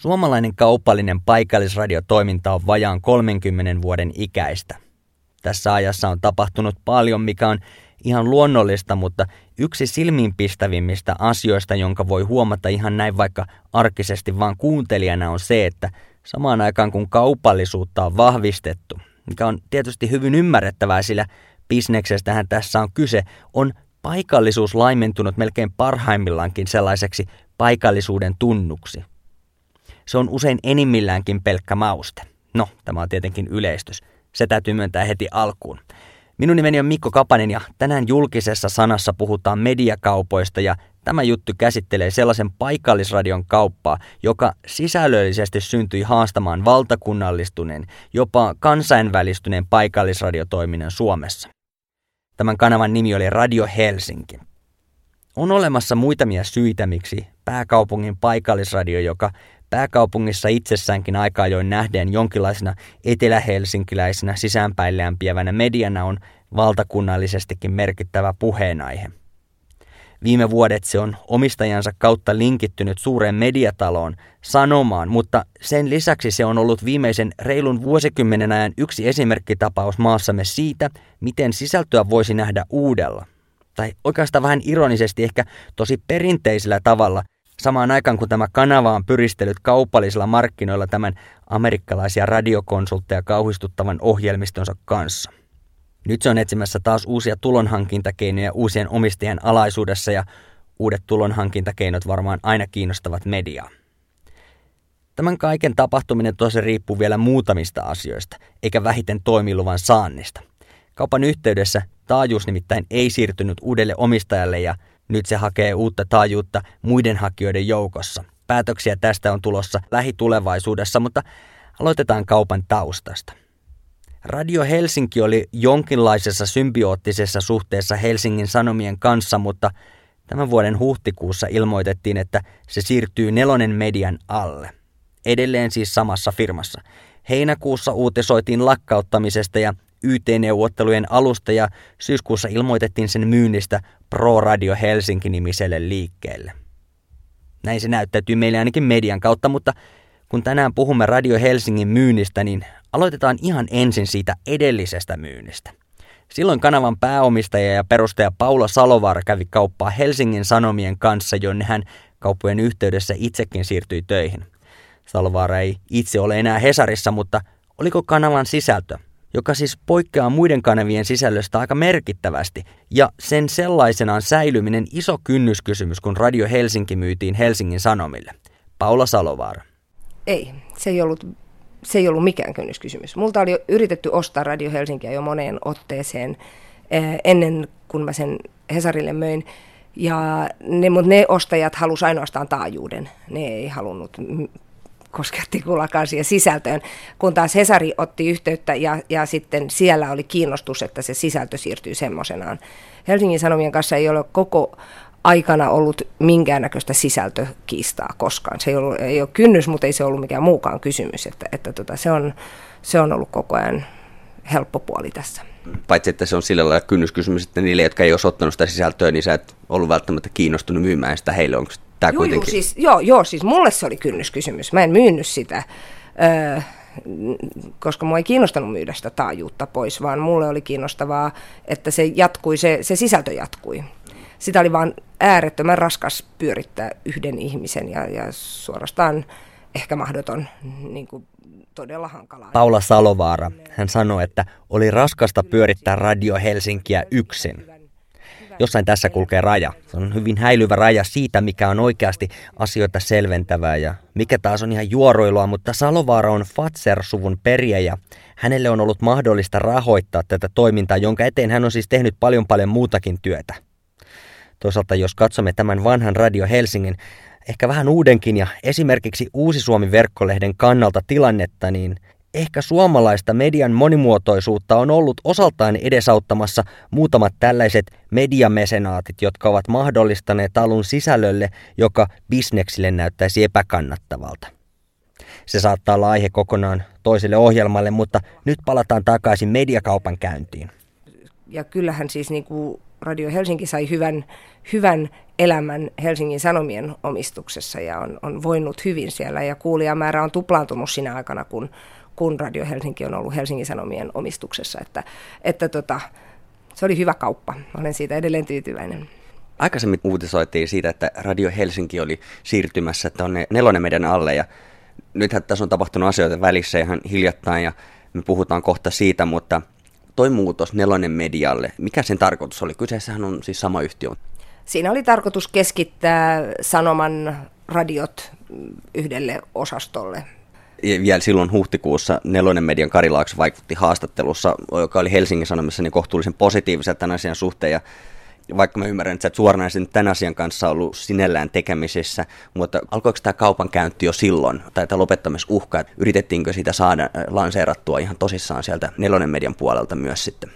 Suomalainen kaupallinen paikallisradiotoiminta on vajaan 30 vuoden ikäistä. Tässä ajassa on tapahtunut paljon, mikä on ihan luonnollista, mutta yksi silmiinpistävimmistä asioista, jonka voi huomata ihan näin vaikka arkisesti vaan kuuntelijana on se, että samaan aikaan kun kaupallisuutta on vahvistettu, mikä on tietysti hyvin ymmärrettävää, sillä bisneksestähän tässä on kyse, on paikallisuus laimentunut melkein parhaimmillaankin sellaiseksi paikallisuuden tunnuksi. Se on usein enimmilläänkin pelkkä mauste. No, tämä on tietenkin yleistys. Se täytyy myöntää heti alkuun. Minun nimeni on Mikko Kapanen ja tänään julkisessa sanassa puhutaan mediakaupoista ja tämä juttu käsittelee sellaisen paikallisradion kauppaa, joka sisällöllisesti syntyi haastamaan valtakunnallistuneen, jopa kansainvälistyneen paikallisradiotoiminnan Suomessa. Tämän kanavan nimi oli Radio Helsinki. On olemassa muutamia syitä, miksi pääkaupungin paikallisradio, joka pääkaupungissa itsessäänkin aika ajoin nähden jonkinlaisena etelähelsinkiläisenä sisäänpäin mediana on valtakunnallisestikin merkittävä puheenaihe. Viime vuodet se on omistajansa kautta linkittynyt suureen mediataloon sanomaan, mutta sen lisäksi se on ollut viimeisen reilun vuosikymmenen ajan yksi esimerkkitapaus maassamme siitä, miten sisältöä voisi nähdä uudella. Tai oikeastaan vähän ironisesti ehkä tosi perinteisellä tavalla – Samaan aikaan kun tämä kanava on pyristellyt kaupallisilla markkinoilla tämän amerikkalaisia radiokonsultteja kauhistuttavan ohjelmistonsa kanssa. Nyt se on etsimässä taas uusia tulonhankintakeinoja uusien omistajien alaisuudessa ja uudet tulonhankintakeinot varmaan aina kiinnostavat mediaa. Tämän kaiken tapahtuminen tosi riippuu vielä muutamista asioista, eikä vähiten toimiluvan saannista. Kaupan yhteydessä taajuus nimittäin ei siirtynyt uudelle omistajalle ja nyt se hakee uutta taajuutta muiden hakijoiden joukossa. Päätöksiä tästä on tulossa lähitulevaisuudessa, mutta aloitetaan kaupan taustasta. Radio Helsinki oli jonkinlaisessa symbioottisessa suhteessa Helsingin Sanomien kanssa, mutta tämän vuoden huhtikuussa ilmoitettiin, että se siirtyy Nelonen median alle. Edelleen siis samassa firmassa. Heinäkuussa uutisoitiin lakkauttamisesta ja YT-neuvottelujen alusta ja syyskuussa ilmoitettiin sen myynnistä Pro Radio Helsinki-nimiselle liikkeelle. Näin se näyttäytyy meille ainakin median kautta, mutta kun tänään puhumme Radio Helsingin myynnistä, niin aloitetaan ihan ensin siitä edellisestä myynnistä. Silloin kanavan pääomistaja ja perustaja Paula Salovaara kävi kauppaa Helsingin Sanomien kanssa, jonne hän kauppojen yhteydessä itsekin siirtyi töihin. Salovaara ei itse ole enää Hesarissa, mutta oliko kanavan sisältö joka siis poikkeaa muiden kanavien sisällöstä aika merkittävästi, ja sen sellaisenaan säilyminen iso kynnyskysymys, kun Radio Helsinki myytiin Helsingin Sanomille. Paula Salovaara. Ei, se ei ollut, se ei ollut mikään kynnyskysymys. Multa oli yritetty ostaa Radio Helsinkiä jo moneen otteeseen eh, ennen kuin mä sen Hesarille möin. Ja ne, mutta ne ostajat halusivat ainoastaan taajuuden. Ne ei halunnut kosketti kulakaan siihen sisältöön, kun taas Hesari otti yhteyttä ja, ja sitten siellä oli kiinnostus, että se sisältö siirtyy semmoisenaan. Helsingin Sanomien kanssa ei ole koko aikana ollut minkäännäköistä sisältökiistaa koskaan. Se ei, ollut, ei ole kynnys, mutta ei se ollut mikään muukaan kysymys. Että, että tota, se, on, se on ollut koko ajan helppo puoli tässä. Paitsi, että se on sillä lailla kynnyskysymys, että niille, jotka ei ole ottanut sitä sisältöä, niin sä et ollut välttämättä kiinnostunut myymään sitä heille. Onko tämä joo, kuitenkin? Joo siis, joo, joo, siis mulle se oli kynnyskysymys. Mä en myynyt sitä, öö, koska mua ei kiinnostanut myydä sitä taajuutta pois, vaan mulle oli kiinnostavaa, että se jatkui, se, se sisältö jatkui. Sitä oli vaan äärettömän raskas pyörittää yhden ihmisen ja, ja suorastaan ehkä mahdoton niin kuin, todella hankalaa. Paula Salovaara, hän sanoi, että oli raskasta pyörittää Radio Helsinkiä yksin. Jossain tässä kulkee raja. Se on hyvin häilyvä raja siitä, mikä on oikeasti asioita selventävää ja mikä taas on ihan juoroilua, mutta Salovaara on Fatser-suvun ja hänelle on ollut mahdollista rahoittaa tätä toimintaa, jonka eteen hän on siis tehnyt paljon paljon muutakin työtä. Toisaalta jos katsomme tämän vanhan Radio Helsingin, ehkä vähän uudenkin ja esimerkiksi Uusi Suomi verkkolehden kannalta tilannetta, niin ehkä suomalaista median monimuotoisuutta on ollut osaltaan edesauttamassa muutamat tällaiset mediamesenaatit, jotka ovat mahdollistaneet alun sisällölle, joka bisneksille näyttäisi epäkannattavalta. Se saattaa olla aihe kokonaan toiselle ohjelmalle, mutta nyt palataan takaisin mediakaupan käyntiin. Ja kyllähän siis niin kuin Radio Helsinki sai hyvän, hyvän elämän Helsingin Sanomien omistuksessa ja on, on voinut hyvin siellä ja kuulijamäärä on tuplaantunut sinä aikana, kun, kun Radio Helsinki on ollut Helsingin Sanomien omistuksessa, että, että tota, se oli hyvä kauppa. Olen siitä edelleen tyytyväinen. Aikaisemmin uutisoitiin siitä, että Radio Helsinki oli siirtymässä tuonne nelonen meidän alle ja nythän tässä on tapahtunut asioita välissä ihan hiljattain ja me puhutaan kohta siitä, mutta toi muutos nelonen medialle, mikä sen tarkoitus oli? Kyseessähän on siis sama yhtiö. Siinä oli tarkoitus keskittää sanoman radiot yhdelle osastolle. Vielä silloin huhtikuussa Nelonen median Karilaakso vaikutti haastattelussa, joka oli Helsingin Sanomissa niin kohtuullisen positiivisia tämän asian suhteen. Ja vaikka mä ymmärrän, että sä et suoranaisesti tämän asian kanssa ollut sinällään tekemisissä, mutta alkoiko tämä kaupankäynti jo silloin, tai tämä lopettamisuhka, että yritettiinkö sitä saada äh, lanseerattua ihan tosissaan sieltä Nelonen median puolelta myös sitten?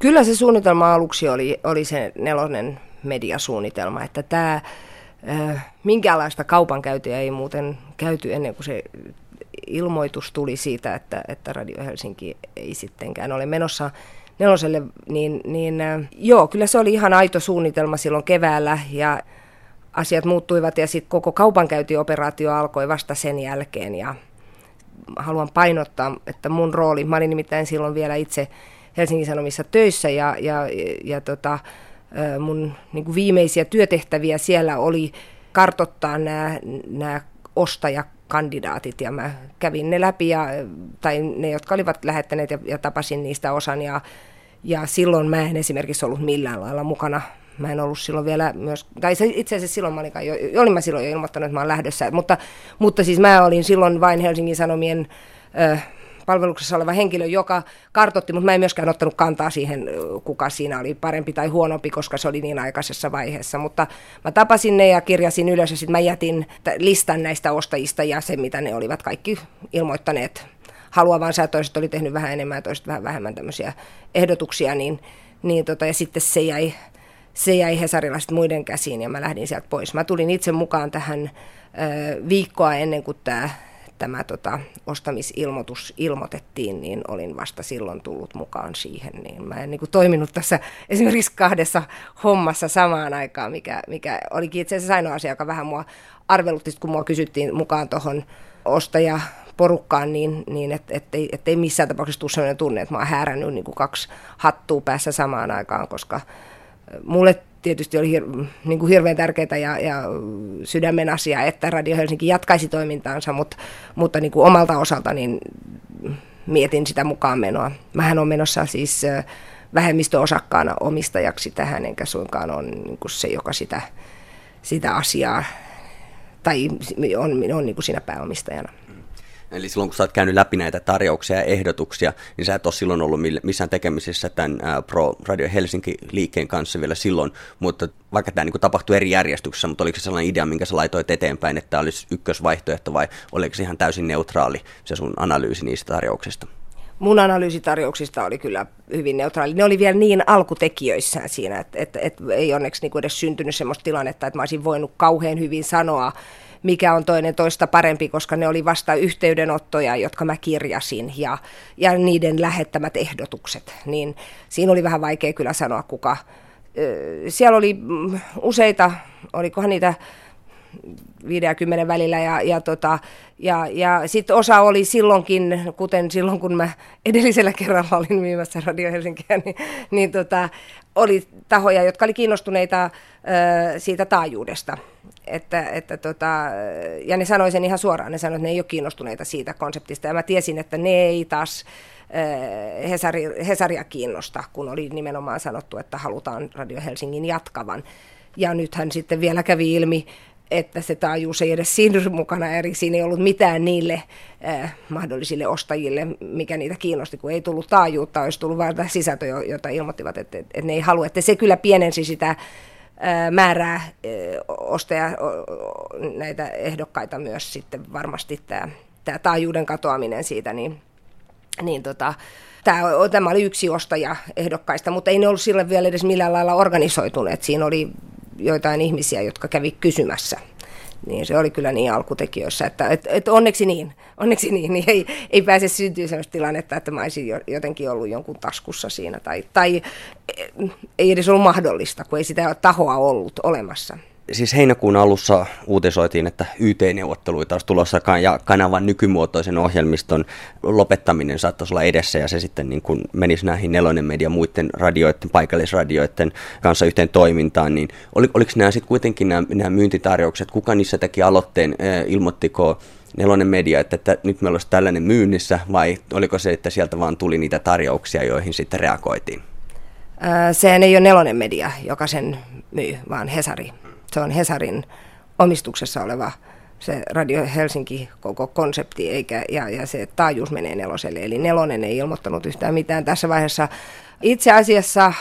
Kyllä se suunnitelma aluksi oli, oli se Nelonen mediasuunnitelma, että tämä äh, minkäänlaista kaupankäyntiä ei muuten käyty ennen kuin se ilmoitus tuli siitä, että, että Radio Helsinki ei sittenkään ole menossa neloselle, niin, niin äh, joo, kyllä se oli ihan aito suunnitelma silloin keväällä ja asiat muuttuivat ja sitten koko kaupankäyntioperaatio alkoi vasta sen jälkeen ja haluan painottaa, että mun rooli, mä olin nimittäin silloin vielä itse Helsingin Sanomissa töissä ja, ja, ja tota, äh, mun niin viimeisiä työtehtäviä siellä oli kartottaa nämä ostaja kandidaatit ja mä kävin ne läpi, ja, tai ne, jotka olivat lähettäneet ja, ja tapasin niistä osan ja, ja silloin mä en esimerkiksi ollut millään lailla mukana. Mä en ollut silloin vielä myös, tai itse asiassa silloin mä olin, jo, olin mä silloin jo ilmoittanut, että mä olen lähdössä, mutta, mutta siis mä olin silloin vain Helsingin Sanomien palveluksessa oleva henkilö, joka kartotti, mutta mä en myöskään ottanut kantaa siihen, kuka siinä oli parempi tai huonompi, koska se oli niin aikaisessa vaiheessa. Mutta mä tapasin ne ja kirjasin ylös ja sitten mä jätin listan näistä ostajista ja se, mitä ne olivat kaikki ilmoittaneet haluavansa ja toiset oli tehnyt vähän enemmän ja toiset vähän vähemmän tämmöisiä ehdotuksia, niin, niin tota, ja sitten se jäi, se jäi Hesarilla muiden käsiin ja mä lähdin sieltä pois. Mä tulin itse mukaan tähän ö, viikkoa ennen kuin tämä tämä tota, ostamisilmoitus ilmoitettiin, niin olin vasta silloin tullut mukaan siihen. Niin mä en niin kuin, toiminut tässä esimerkiksi kahdessa hommassa samaan aikaan, mikä, mikä olikin itse asiassa ainoa asia, joka vähän mua arvelutti, kun mua kysyttiin mukaan tuohon ostaja porukkaan, niin, niin et, ettei, ettei missään tapauksessa tule sellainen tunne, että mä oon häärännyt niin kuin kaksi hattua päässä samaan aikaan, koska mulle tietysti oli hir- niin kuin hirveän tärkeää ja, ja sydämen asia, että Radio Helsinki jatkaisi toimintaansa, mutta, mutta niin kuin omalta osalta niin mietin sitä mukaan menoa. Mähän on menossa siis vähemmistöosakkaana omistajaksi tähän, enkä suinkaan ole niin kuin se, joka sitä, sitä asiaa, tai on, on niin kuin siinä pääomistajana. Eli silloin kun sä oot käynyt läpi näitä tarjouksia ja ehdotuksia, niin sä et ole silloin ollut missään tekemisissä tämän Pro Radio Helsinki-liikkeen kanssa vielä silloin, mutta vaikka tämä niin tapahtui eri järjestyksessä, mutta oliko se sellainen idea, minkä sä laitoit eteenpäin, että tämä olisi ykkösvaihtoehto vai oliko se ihan täysin neutraali se sun analyysi niistä tarjouksista? mun analyysitarjouksista oli kyllä hyvin neutraali. Ne oli vielä niin alkutekijöissään siinä, että, että, että ei onneksi niin edes syntynyt sellaista tilannetta, että mä olisin voinut kauhean hyvin sanoa, mikä on toinen toista parempi, koska ne oli vasta yhteydenottoja, jotka mä kirjasin ja, ja niiden lähettämät ehdotukset. Niin siinä oli vähän vaikea kyllä sanoa, kuka. Siellä oli mm, useita, olikohan niitä 50 välillä ja, ja, tota, ja, ja sitten osa oli silloinkin, kuten silloin kun mä edellisellä kerralla olin myymässä Radio Helsinkiä, niin, niin tota, oli tahoja, jotka oli kiinnostuneita ö, siitä taajuudesta. Että, että tota, ja ne sanoi sen ihan suoraan, ne sanoi, että ne ei ole kiinnostuneita siitä konseptista. Ja mä tiesin, että ne ei taas Hesari, Hesaria kiinnosta, kun oli nimenomaan sanottu, että halutaan Radio Helsingin jatkavan. Ja nythän sitten vielä kävi ilmi, että se taajuus ei edes siinä mukana, eri siinä ei ollut mitään niille äh, mahdollisille ostajille, mikä niitä kiinnosti, kun ei tullut taajuutta, olisi tullut vain sisältö, jota ilmoittivat, että, että, ne ei halua, että se kyllä pienensi sitä äh, määrää äh, ostaja, näitä ehdokkaita myös sitten varmasti tämä, tämä taajuuden katoaminen siitä, niin, niin tota, tämä, tämä oli yksi ostaja ehdokkaista, mutta ei ne ollut sille vielä edes millään lailla organisoituneet. Siinä oli joitain ihmisiä, jotka kävi kysymässä. Niin se oli kyllä niin alkutekijöissä, että et, et onneksi niin, onneksi niin, niin ei, ei pääse syntyä sellaista tilannetta, että mä olisin jotenkin ollut jonkun taskussa siinä, tai, tai ei edes ollut mahdollista, kun ei sitä tahoa ollut olemassa siis heinäkuun alussa uutisoitiin, että YT-neuvotteluita olisi tulossa ja kanavan nykymuotoisen ohjelmiston lopettaminen saattaisi olla edessä ja se sitten niin kuin menisi näihin nelonen media muiden radioiden, paikallisradioiden kanssa yhteen toimintaan, niin oli, oliko nämä sitten kuitenkin nämä, nämä myyntitarjoukset, kuka niissä teki aloitteen, ilmoittiko nelonen media, että, että nyt meillä olisi tällainen myynnissä vai oliko se, että sieltä vaan tuli niitä tarjouksia, joihin sitten reagoitiin? Sehän ei ole nelonen media, joka sen myy, vaan Hesari se on Hesarin omistuksessa oleva se Radio Helsinki koko konsepti, eikä, ja, ja se taajuus menee neloselle. Eli nelonen ei ilmoittanut yhtään mitään tässä vaiheessa. Itse asiassa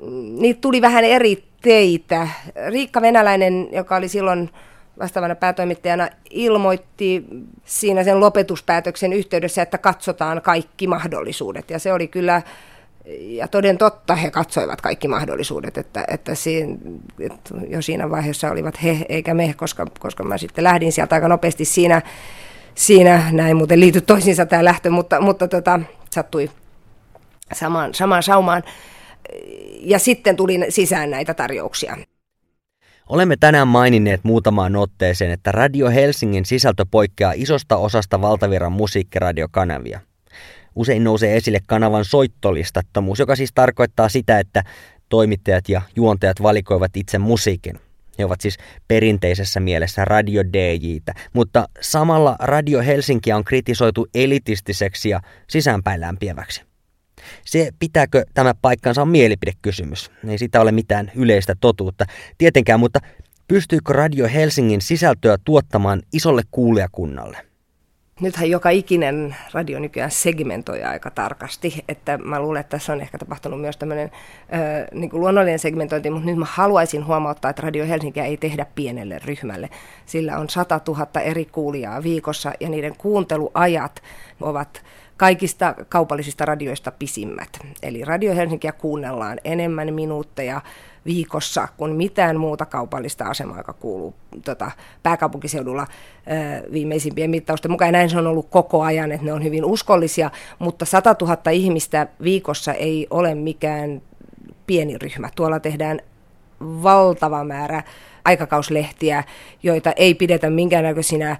mm, niitä tuli vähän eri teitä. Riikka Venäläinen, joka oli silloin vastaavana päätoimittajana, ilmoitti siinä sen lopetuspäätöksen yhteydessä, että katsotaan kaikki mahdollisuudet. Ja se oli kyllä ja toden totta he katsoivat kaikki mahdollisuudet, että, että, siinä, että jo siinä vaiheessa olivat he eikä me, koska, koska mä sitten lähdin sieltä aika nopeasti siinä, siinä näin muuten liity toisiinsa tämä lähtö, mutta, mutta tota, sattui samaan, samaan saumaan. Ja sitten tuli sisään näitä tarjouksia. Olemme tänään maininneet muutamaan otteeseen, että Radio Helsingin sisältö poikkeaa isosta osasta valtaviran musiikkiradiokanavia – Usein nousee esille kanavan soittolistattomuus, joka siis tarkoittaa sitä, että toimittajat ja juontajat valikoivat itse musiikin. He ovat siis perinteisessä mielessä radio DJitä, mutta samalla Radio Helsinki on kritisoitu elitistiseksi ja sisäänpäin lämpiäväksi. Se, pitääkö tämä paikkansa, on mielipidekysymys. Ei sitä ole mitään yleistä totuutta tietenkään, mutta pystyykö Radio Helsingin sisältöä tuottamaan isolle kuulijakunnalle? Nythän joka ikinen radio nykyään segmentoi aika tarkasti, että mä luulen, että tässä on ehkä tapahtunut myös tämmöinen niin kuin luonnollinen segmentointi, mutta nyt mä haluaisin huomauttaa, että Radio Helsinkiä ei tehdä pienelle ryhmälle. Sillä on 100 000 eri kuulijaa viikossa ja niiden kuunteluajat ovat kaikista kaupallisista radioista pisimmät. Eli Radio Helsinkiä kuunnellaan enemmän minuutteja viikossa kuin mitään muuta kaupallista asemaa, joka kuuluu tota, pääkaupunkiseudulla ö, viimeisimpien mittausten mukaan. näin se on ollut koko ajan, että ne on hyvin uskollisia, mutta 100 000 ihmistä viikossa ei ole mikään pieni ryhmä. Tuolla tehdään valtava määrä aikakauslehtiä, joita ei pidetä minkäännäköisinä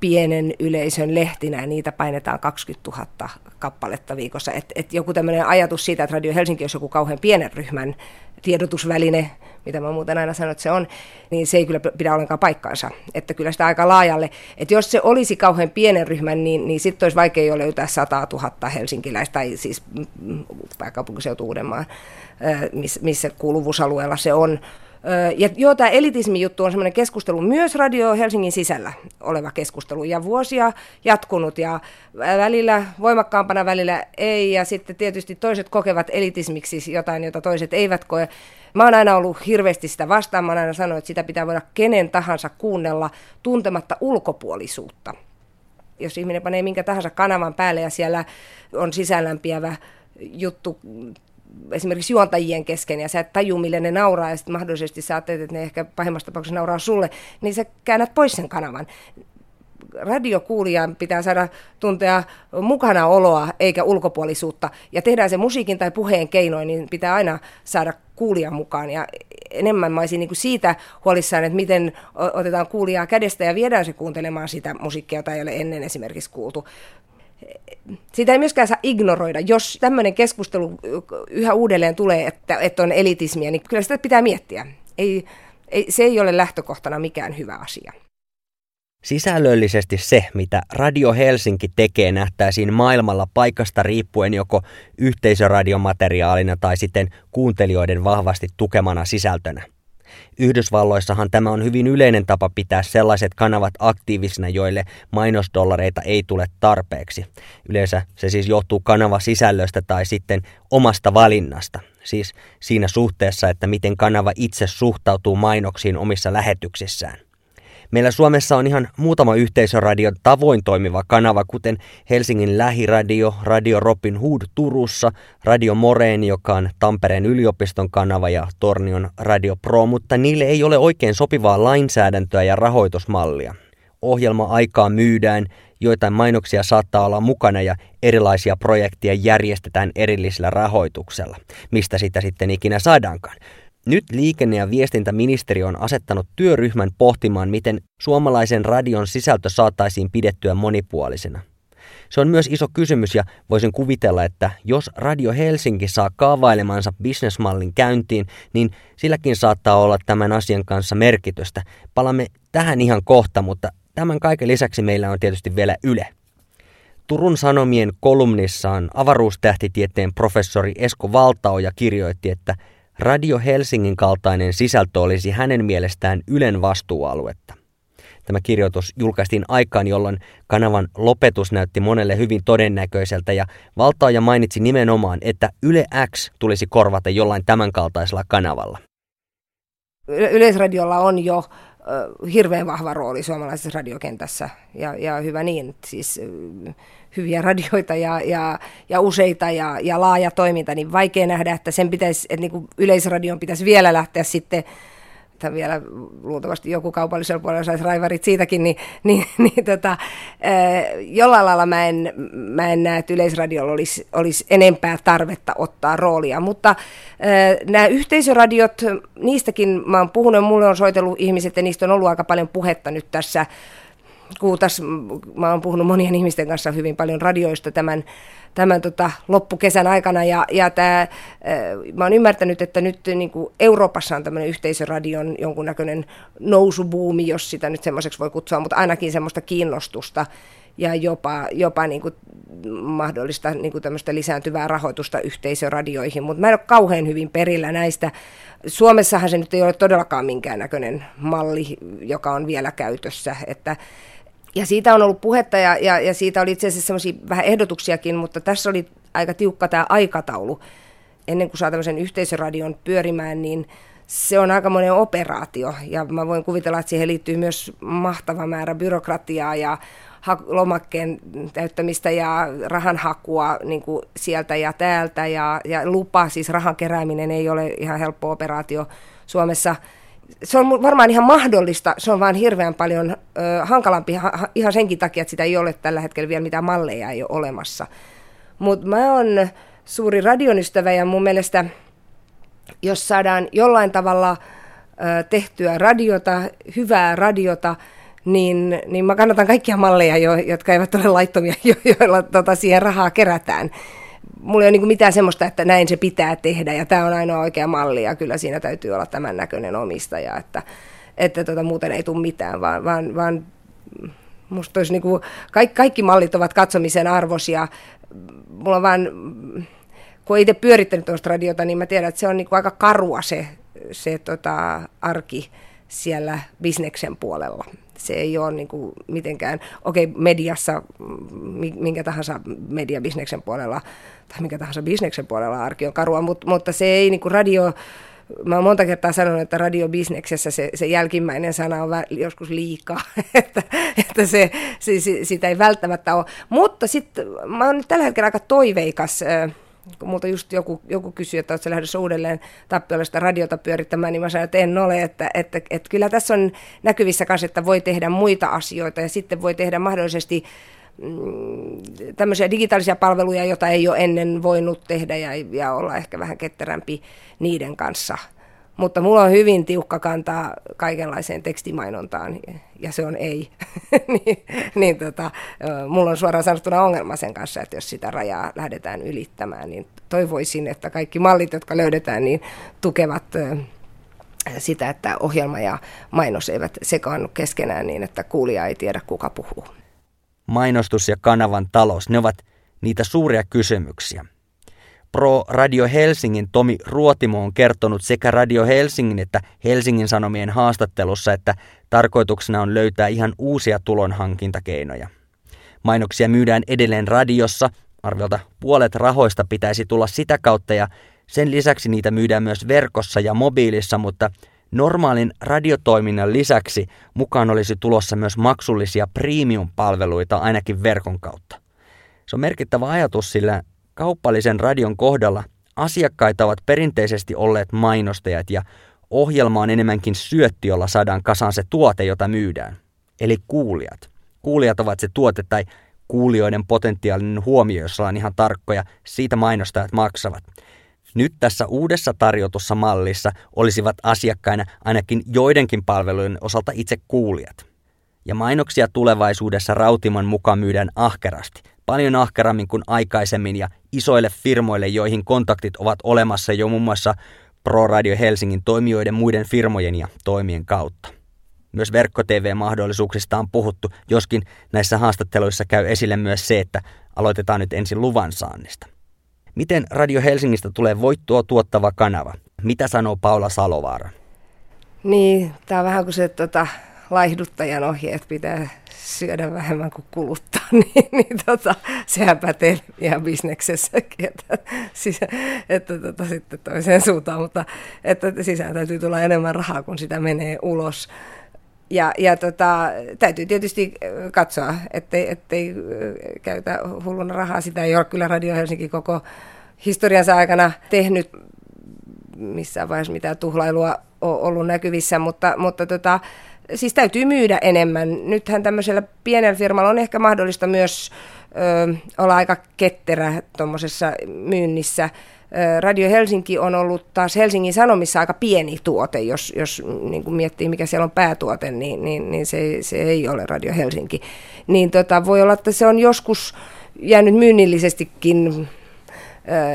pienen yleisön lehtinä, niitä painetaan 20 000 kappaletta viikossa. Et, et joku tämmöinen ajatus siitä, että Radio Helsinki olisi joku kauhean pienen ryhmän tiedotusväline, mitä mä muuten aina sanon, että se on, niin se ei kyllä pidä ollenkaan paikkaansa. Että kyllä sitä aika laajalle, että jos se olisi kauhean pienen ryhmän, niin, niin sitten olisi vaikea jo löytää 100 000 helsinkiläistä, tai siis pääkaupunkiseutu Uudenmaan, missä kuuluvuusalueella se on. Ja joo, tämä elitismi-juttu on semmoinen keskustelu myös Radio Helsingin sisällä oleva keskustelu ja vuosia jatkunut ja välillä voimakkaampana, välillä ei ja sitten tietysti toiset kokevat elitismiksi jotain, jota toiset eivät koe. Mä oon aina ollut hirveästi sitä vastaan, mä oon aina sanonut, että sitä pitää voida kenen tahansa kuunnella tuntematta ulkopuolisuutta. Jos ihminen panee minkä tahansa kanavan päälle ja siellä on sisäänlämpiävä juttu esimerkiksi juontajien kesken ja sä et taju, mille ne nauraa ja sitten mahdollisesti sä ajattelet, että ne ehkä pahimmassa tapauksessa nauraa sulle, niin sä käännät pois sen kanavan. Radiokuulijan pitää saada tuntea mukana oloa eikä ulkopuolisuutta. Ja tehdään se musiikin tai puheen keinoin, niin pitää aina saada kuulijan mukaan. Ja enemmän mä olisin niin kuin siitä huolissaan, että miten otetaan kuulijaa kädestä ja viedään se kuuntelemaan sitä musiikkia, jota ei ole ennen esimerkiksi kuultu sitä ei myöskään saa ignoroida. Jos tämmöinen keskustelu yhä uudelleen tulee, että, että on elitismiä, niin kyllä sitä pitää miettiä. Ei, ei, se ei ole lähtökohtana mikään hyvä asia. Sisällöllisesti se, mitä Radio Helsinki tekee, nähtäisiin maailmalla paikasta riippuen joko yhteisöradiomateriaalina tai sitten kuuntelijoiden vahvasti tukemana sisältönä. Yhdysvalloissahan tämä on hyvin yleinen tapa pitää sellaiset kanavat aktiivisina, joille mainosdollareita ei tule tarpeeksi. Yleensä se siis johtuu kanava sisällöstä tai sitten omasta valinnasta. Siis siinä suhteessa, että miten kanava itse suhtautuu mainoksiin omissa lähetyksissään. Meillä Suomessa on ihan muutama yhteisöradio tavoin toimiva kanava, kuten Helsingin lähiradio, Radio Robin Hood Turussa, Radio Moreen, joka on Tampereen yliopiston kanava ja Tornion Radio Pro, mutta niille ei ole oikein sopivaa lainsäädäntöä ja rahoitusmallia. Ohjelma-aikaa myydään, joitain mainoksia saattaa olla mukana ja erilaisia projekteja järjestetään erillisellä rahoituksella, mistä sitä sitten ikinä saadaankaan. Nyt liikenne- ja viestintäministeriö on asettanut työryhmän pohtimaan, miten suomalaisen radion sisältö saataisiin pidettyä monipuolisena. Se on myös iso kysymys ja voisin kuvitella, että jos Radio Helsinki saa kaavailemansa bisnesmallin käyntiin, niin silläkin saattaa olla tämän asian kanssa merkitystä. Palamme tähän ihan kohta, mutta tämän kaiken lisäksi meillä on tietysti vielä Yle. Turun Sanomien kolumnissaan avaruustähtitieteen professori Esko Valtaoja kirjoitti, että Radio Helsingin kaltainen sisältö olisi hänen mielestään Ylen vastuualuetta. Tämä kirjoitus julkaistiin aikaan, jolloin kanavan lopetus näytti monelle hyvin todennäköiseltä ja valtaaja mainitsi nimenomaan, että Yle X tulisi korvata jollain tämänkaltaisella kanavalla. Yleisradiolla on jo hirveän vahva rooli suomalaisessa radiokentässä ja, ja hyvä niin. Siis hyviä radioita ja, ja, ja useita ja, ja laaja toiminta, niin vaikea nähdä, että sen pitäisi, että niin kuin yleisradion pitäisi vielä lähteä sitten että vielä luultavasti joku kaupallisella puolella saisi raivarit siitäkin, niin, niin, niin tota, jollain lailla mä en, mä en näe, että Yleisradiolla olisi, olisi enempää tarvetta ottaa roolia, mutta nämä yhteisöradiot, niistäkin mä oon puhunut, mulle on soitellut ihmiset ja niistä on ollut aika paljon puhetta nyt tässä kuutas, mä oon puhunut monien ihmisten kanssa hyvin paljon radioista tämän, tämän tota, loppukesän aikana ja, ja tää, mä oon ymmärtänyt, että nyt niin kuin Euroopassa on tämmöinen yhteisöradion jonkunnäköinen nousubuumi, jos sitä nyt semmoiseksi voi kutsua, mutta ainakin semmoista kiinnostusta ja jopa, jopa niin kuin mahdollista niin kuin tämmöistä lisääntyvää rahoitusta yhteisöradioihin, mutta mä en ole kauhean hyvin perillä näistä. Suomessahan se nyt ei ole todellakaan minkäännäköinen malli, joka on vielä käytössä, että ja siitä on ollut puhetta ja, ja, ja siitä oli itse asiassa semmoisia vähän ehdotuksiakin, mutta tässä oli aika tiukka tämä aikataulu. Ennen kuin saa tämmöisen yhteisöradion pyörimään, niin se on aika monen operaatio. Ja mä voin kuvitella, että siihen liittyy myös mahtava määrä byrokratiaa ja lomakkeen täyttämistä ja rahan hakua niin kuin sieltä ja täältä. Ja, ja lupa, siis rahan kerääminen ei ole ihan helppo operaatio Suomessa – se on varmaan ihan mahdollista, se on vaan hirveän paljon ö, hankalampi ha, ihan senkin takia, että sitä ei ole tällä hetkellä vielä mitään malleja ei ole olemassa. Mutta mä oon suuri radionystävä ja mun mielestä, jos saadaan jollain tavalla ö, tehtyä radiota, hyvää radiota, niin, niin mä kannatan kaikkia malleja, jo, jotka eivät ole laittomia, jo, joilla tota, siihen rahaa kerätään mulla ei ole niin mitään semmoista, että näin se pitää tehdä ja tämä on ainoa oikea malli ja kyllä siinä täytyy olla tämän näköinen omistaja, että, että tota, muuten ei tule mitään, vaan, vaan, vaan musta olisi niin kuin, kaikki, kaikki mallit ovat katsomisen arvoisia. Mulla on vaan, kun itse pyörittänyt tuosta radiota, niin mä tiedän, että se on niin aika karua se, se tota, arki siellä bisneksen puolella. Se ei ole niin kuin mitenkään, okei okay, mediassa, minkä tahansa mediabisneksen puolella tai minkä tahansa bisneksen puolella arki on karua, mutta, mutta se ei niin kuin radio, mä oon monta kertaa sanonut, että radiobisneksessä se, se jälkimmäinen sana on joskus liikaa, että, että se, se, se, sitä ei välttämättä ole. Mutta sitten mä oon nyt tällä hetkellä aika toiveikas, kun multa just joku, joku kysyi, että oletko lähdössä uudelleen tappiollista radiota pyörittämään, niin mä sanoin, että en ole, että, että, että, että kyllä tässä on näkyvissä kanssa, että voi tehdä muita asioita ja sitten voi tehdä mahdollisesti Mm, tämmöisiä digitaalisia palveluja, joita ei ole ennen voinut tehdä ja, ja olla ehkä vähän ketterämpi niiden kanssa. Mutta mulla on hyvin tiukka kantaa kaikenlaiseen tekstimainontaan ja se on ei. niin, niin tota, mulla on suoraan sanottuna ongelma sen kanssa, että jos sitä rajaa lähdetään ylittämään, niin toivoisin, että kaikki mallit, jotka löydetään, niin tukevat sitä, että ohjelma ja mainos eivät sekaannu keskenään niin, että kuulija ei tiedä, kuka puhuu mainostus ja kanavan talous, ne ovat niitä suuria kysymyksiä. Pro Radio Helsingin Tomi Ruotimo on kertonut sekä Radio Helsingin että Helsingin Sanomien haastattelussa, että tarkoituksena on löytää ihan uusia tulonhankintakeinoja. Mainoksia myydään edelleen radiossa, arviolta puolet rahoista pitäisi tulla sitä kautta ja sen lisäksi niitä myydään myös verkossa ja mobiilissa, mutta Normaalin radiotoiminnan lisäksi mukaan olisi tulossa myös maksullisia premium-palveluita ainakin verkon kautta. Se on merkittävä ajatus, sillä kaupallisen radion kohdalla asiakkaita ovat perinteisesti olleet mainostajat ja ohjelma on enemmänkin syötti, jolla saadaan kasaan se tuote, jota myydään. Eli kuulijat. Kuulijat ovat se tuote tai kuulijoiden potentiaalinen huomio, jos ollaan ihan tarkkoja, siitä mainostajat maksavat. Nyt tässä uudessa tarjotussa mallissa olisivat asiakkaina ainakin joidenkin palvelujen osalta itse kuulijat. Ja mainoksia tulevaisuudessa Rautimon mukaan myydään ahkerasti, paljon ahkerammin kuin aikaisemmin ja isoille firmoille, joihin kontaktit ovat olemassa jo muun muassa Pro Radio Helsingin toimijoiden muiden firmojen ja toimien kautta. Myös verkko-TV-mahdollisuuksista on puhuttu, joskin näissä haastatteluissa käy esille myös se, että aloitetaan nyt ensin luvan saannista. Miten Radio Helsingistä tulee voittoa tuottava kanava? Mitä sanoo Paula Salovaara? Niin, tämä on vähän kuin se tota, laihduttajan ohjeet pitää syödä vähemmän kuin kuluttaa, niin, niin tota, sehän pätee ihan bisneksessäkin, että, siis, että tota, sitten toiseen suuntaan, mutta että sisään täytyy tulla enemmän rahaa, kun sitä menee ulos. Ja, ja tota, täytyy tietysti katsoa, ettei, ettei käytä hulluna rahaa. Sitä ei ole kyllä Radio Helsinki koko historiansa aikana tehnyt missään vaiheessa mitään tuhlailua ole ollut näkyvissä, mutta, mutta tota, siis täytyy myydä enemmän. Nythän tämmöisellä pienellä firmalla on ehkä mahdollista myös ö, olla aika ketterä tuommoisessa myynnissä. Radio Helsinki on ollut taas Helsingin Sanomissa aika pieni tuote, jos, jos niin kuin miettii mikä siellä on päätuote, niin, niin, niin se, se ei ole Radio Helsinki. Niin tota, voi olla, että se on joskus jäänyt myynnillisestikin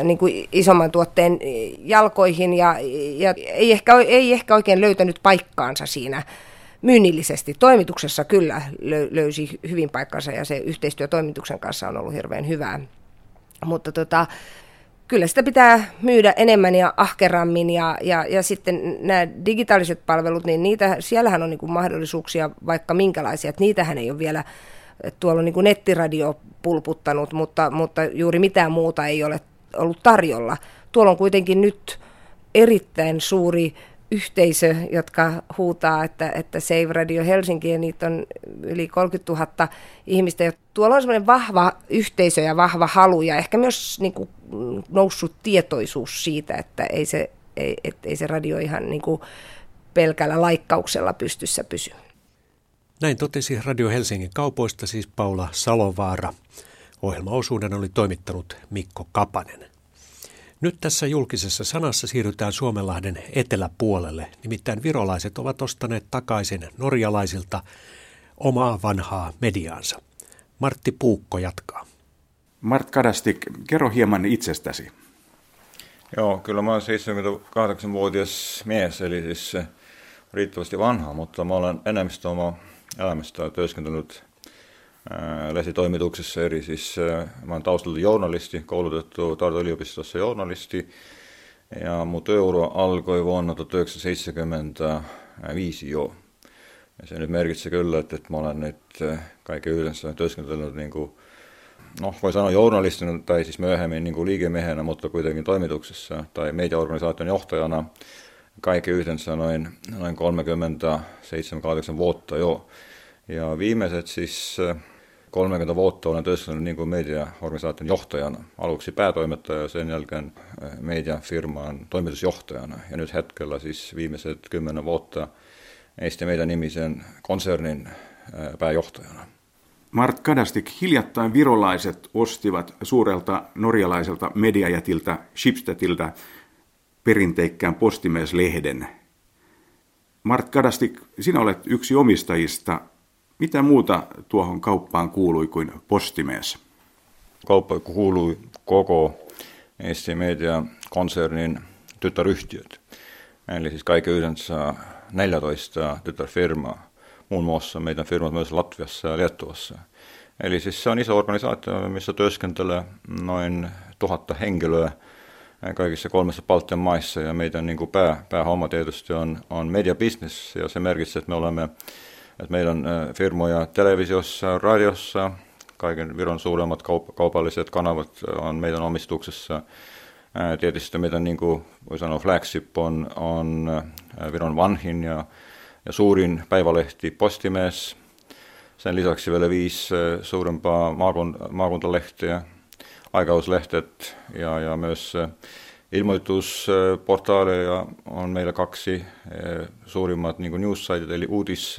niin kuin isomman tuotteen jalkoihin ja, ja ei, ehkä, ei ehkä oikein löytänyt paikkaansa siinä myynnillisesti. Toimituksessa kyllä löysi hyvin paikkansa ja se yhteistyö toimituksen kanssa on ollut hirveän hyvää. Mutta tota, kyllä sitä pitää myydä enemmän ja ahkerammin ja, ja, ja sitten nämä digitaaliset palvelut, niin niitä, siellähän on niin kuin mahdollisuuksia vaikka minkälaisia, että niitähän ei ole vielä, tuolla on niin kuin nettiradio pulputtanut, mutta, mutta juuri mitään muuta ei ole ollut tarjolla. Tuolla on kuitenkin nyt erittäin suuri yhteisö, jotka huutaa, että, että Save Radio Helsinki, ja niitä on yli 30 000 ihmistä. Tuolla on semmoinen vahva yhteisö ja vahva halu, ja ehkä myös niin kuin, noussut tietoisuus siitä, että ei se, ei, et, ei se radio ihan niin kuin, pelkällä laikkauksella pystyssä pysy. Näin totesi Radio Helsingin kaupoista siis Paula Salovaara. Ohjelmaosuuden oli toimittanut Mikko Kapanen. Nyt tässä julkisessa sanassa siirrytään Suomenlahden eteläpuolelle. Nimittäin virolaiset ovat ostaneet takaisin norjalaisilta omaa vanhaa mediaansa. Martti Puukko jatkaa. Mart Kadastik, kerro hieman itsestäsi. Joo, kyllä mä olen 78-vuotias mies, eli siis riittävästi vanha, mutta mä olen enemmistö oma elämästä työskentelyt Äh, läsi toimida uksesseeri, siis äh, ma olen taustatud journalisti, koolu tõttu Tartu Üliopistosse journalisti ja mu tööura algoi vuonna tuhat üheksasada seitsekümmend viis ju. ja see nüüd märgitse küll, et, et ma olen nüüd äh, kõige üles tööskendanud nagu noh, ma ei saa journalistina, ta jäi siis myöhemmin nagu liigemehena mutta kuitenkin toimituksessa tai mediaorganisaation johtajana kaikki yhteensä noin, noin 37-8 vuotta jo. Ja viimeiset siis äh, 30 vuotta olen työskennellyt niin mediaorganisaation johtajana, aluksi päätoimittaja ja sen jälkeen eh, mediafirmaan toimitusjohtajana. Ja nyt hetkellä siis viimeiset 10 vuotta Eesti meidän nimisen konsernin eh, pääjohtajana. Mart Kadastik, hiljattain virolaiset ostivat suurelta norjalaiselta mediajätiltä Schibstediltä perinteikkään postimieslehden. Mart Kadastik, sinä olet yksi omistajista. Mitä muuta tuohon kauppaan kuului kuin postimies? Kauppa kuului koko Eesti Media-konsernin tytäryhtiöt. Eli siis kaikki yhdessä 14 tytärfirmaa, muun muassa meidän firmat myös Latviassa ja Liettuassa. Eli siis se on iso organisaatio, missä työskentelee noin tuhatta henkilöä kaikissa kolmessa Baltian maissa, ja meidän niin kuin pää, päähomma tietysti on, on media business, ja se merkitsee, että me olemme että meillä on firmoja televisiossa, radiossa, kaiken Viron suuremmat kaup- kaupalliset kanavat on meidän omistuksessa. Tietysti meidän, niin kuin voi sanoa, flagship on, on Viron vanhin ja, ja suurin päivälehti Postimees. Sen lisäksi vielä viisi suurempaa maakun, maakuntalehteä, aikauslehtet ja, ja myös ilmoitusportaaleja on meillä kaksi suurimmat niin news-saitit, eli uudis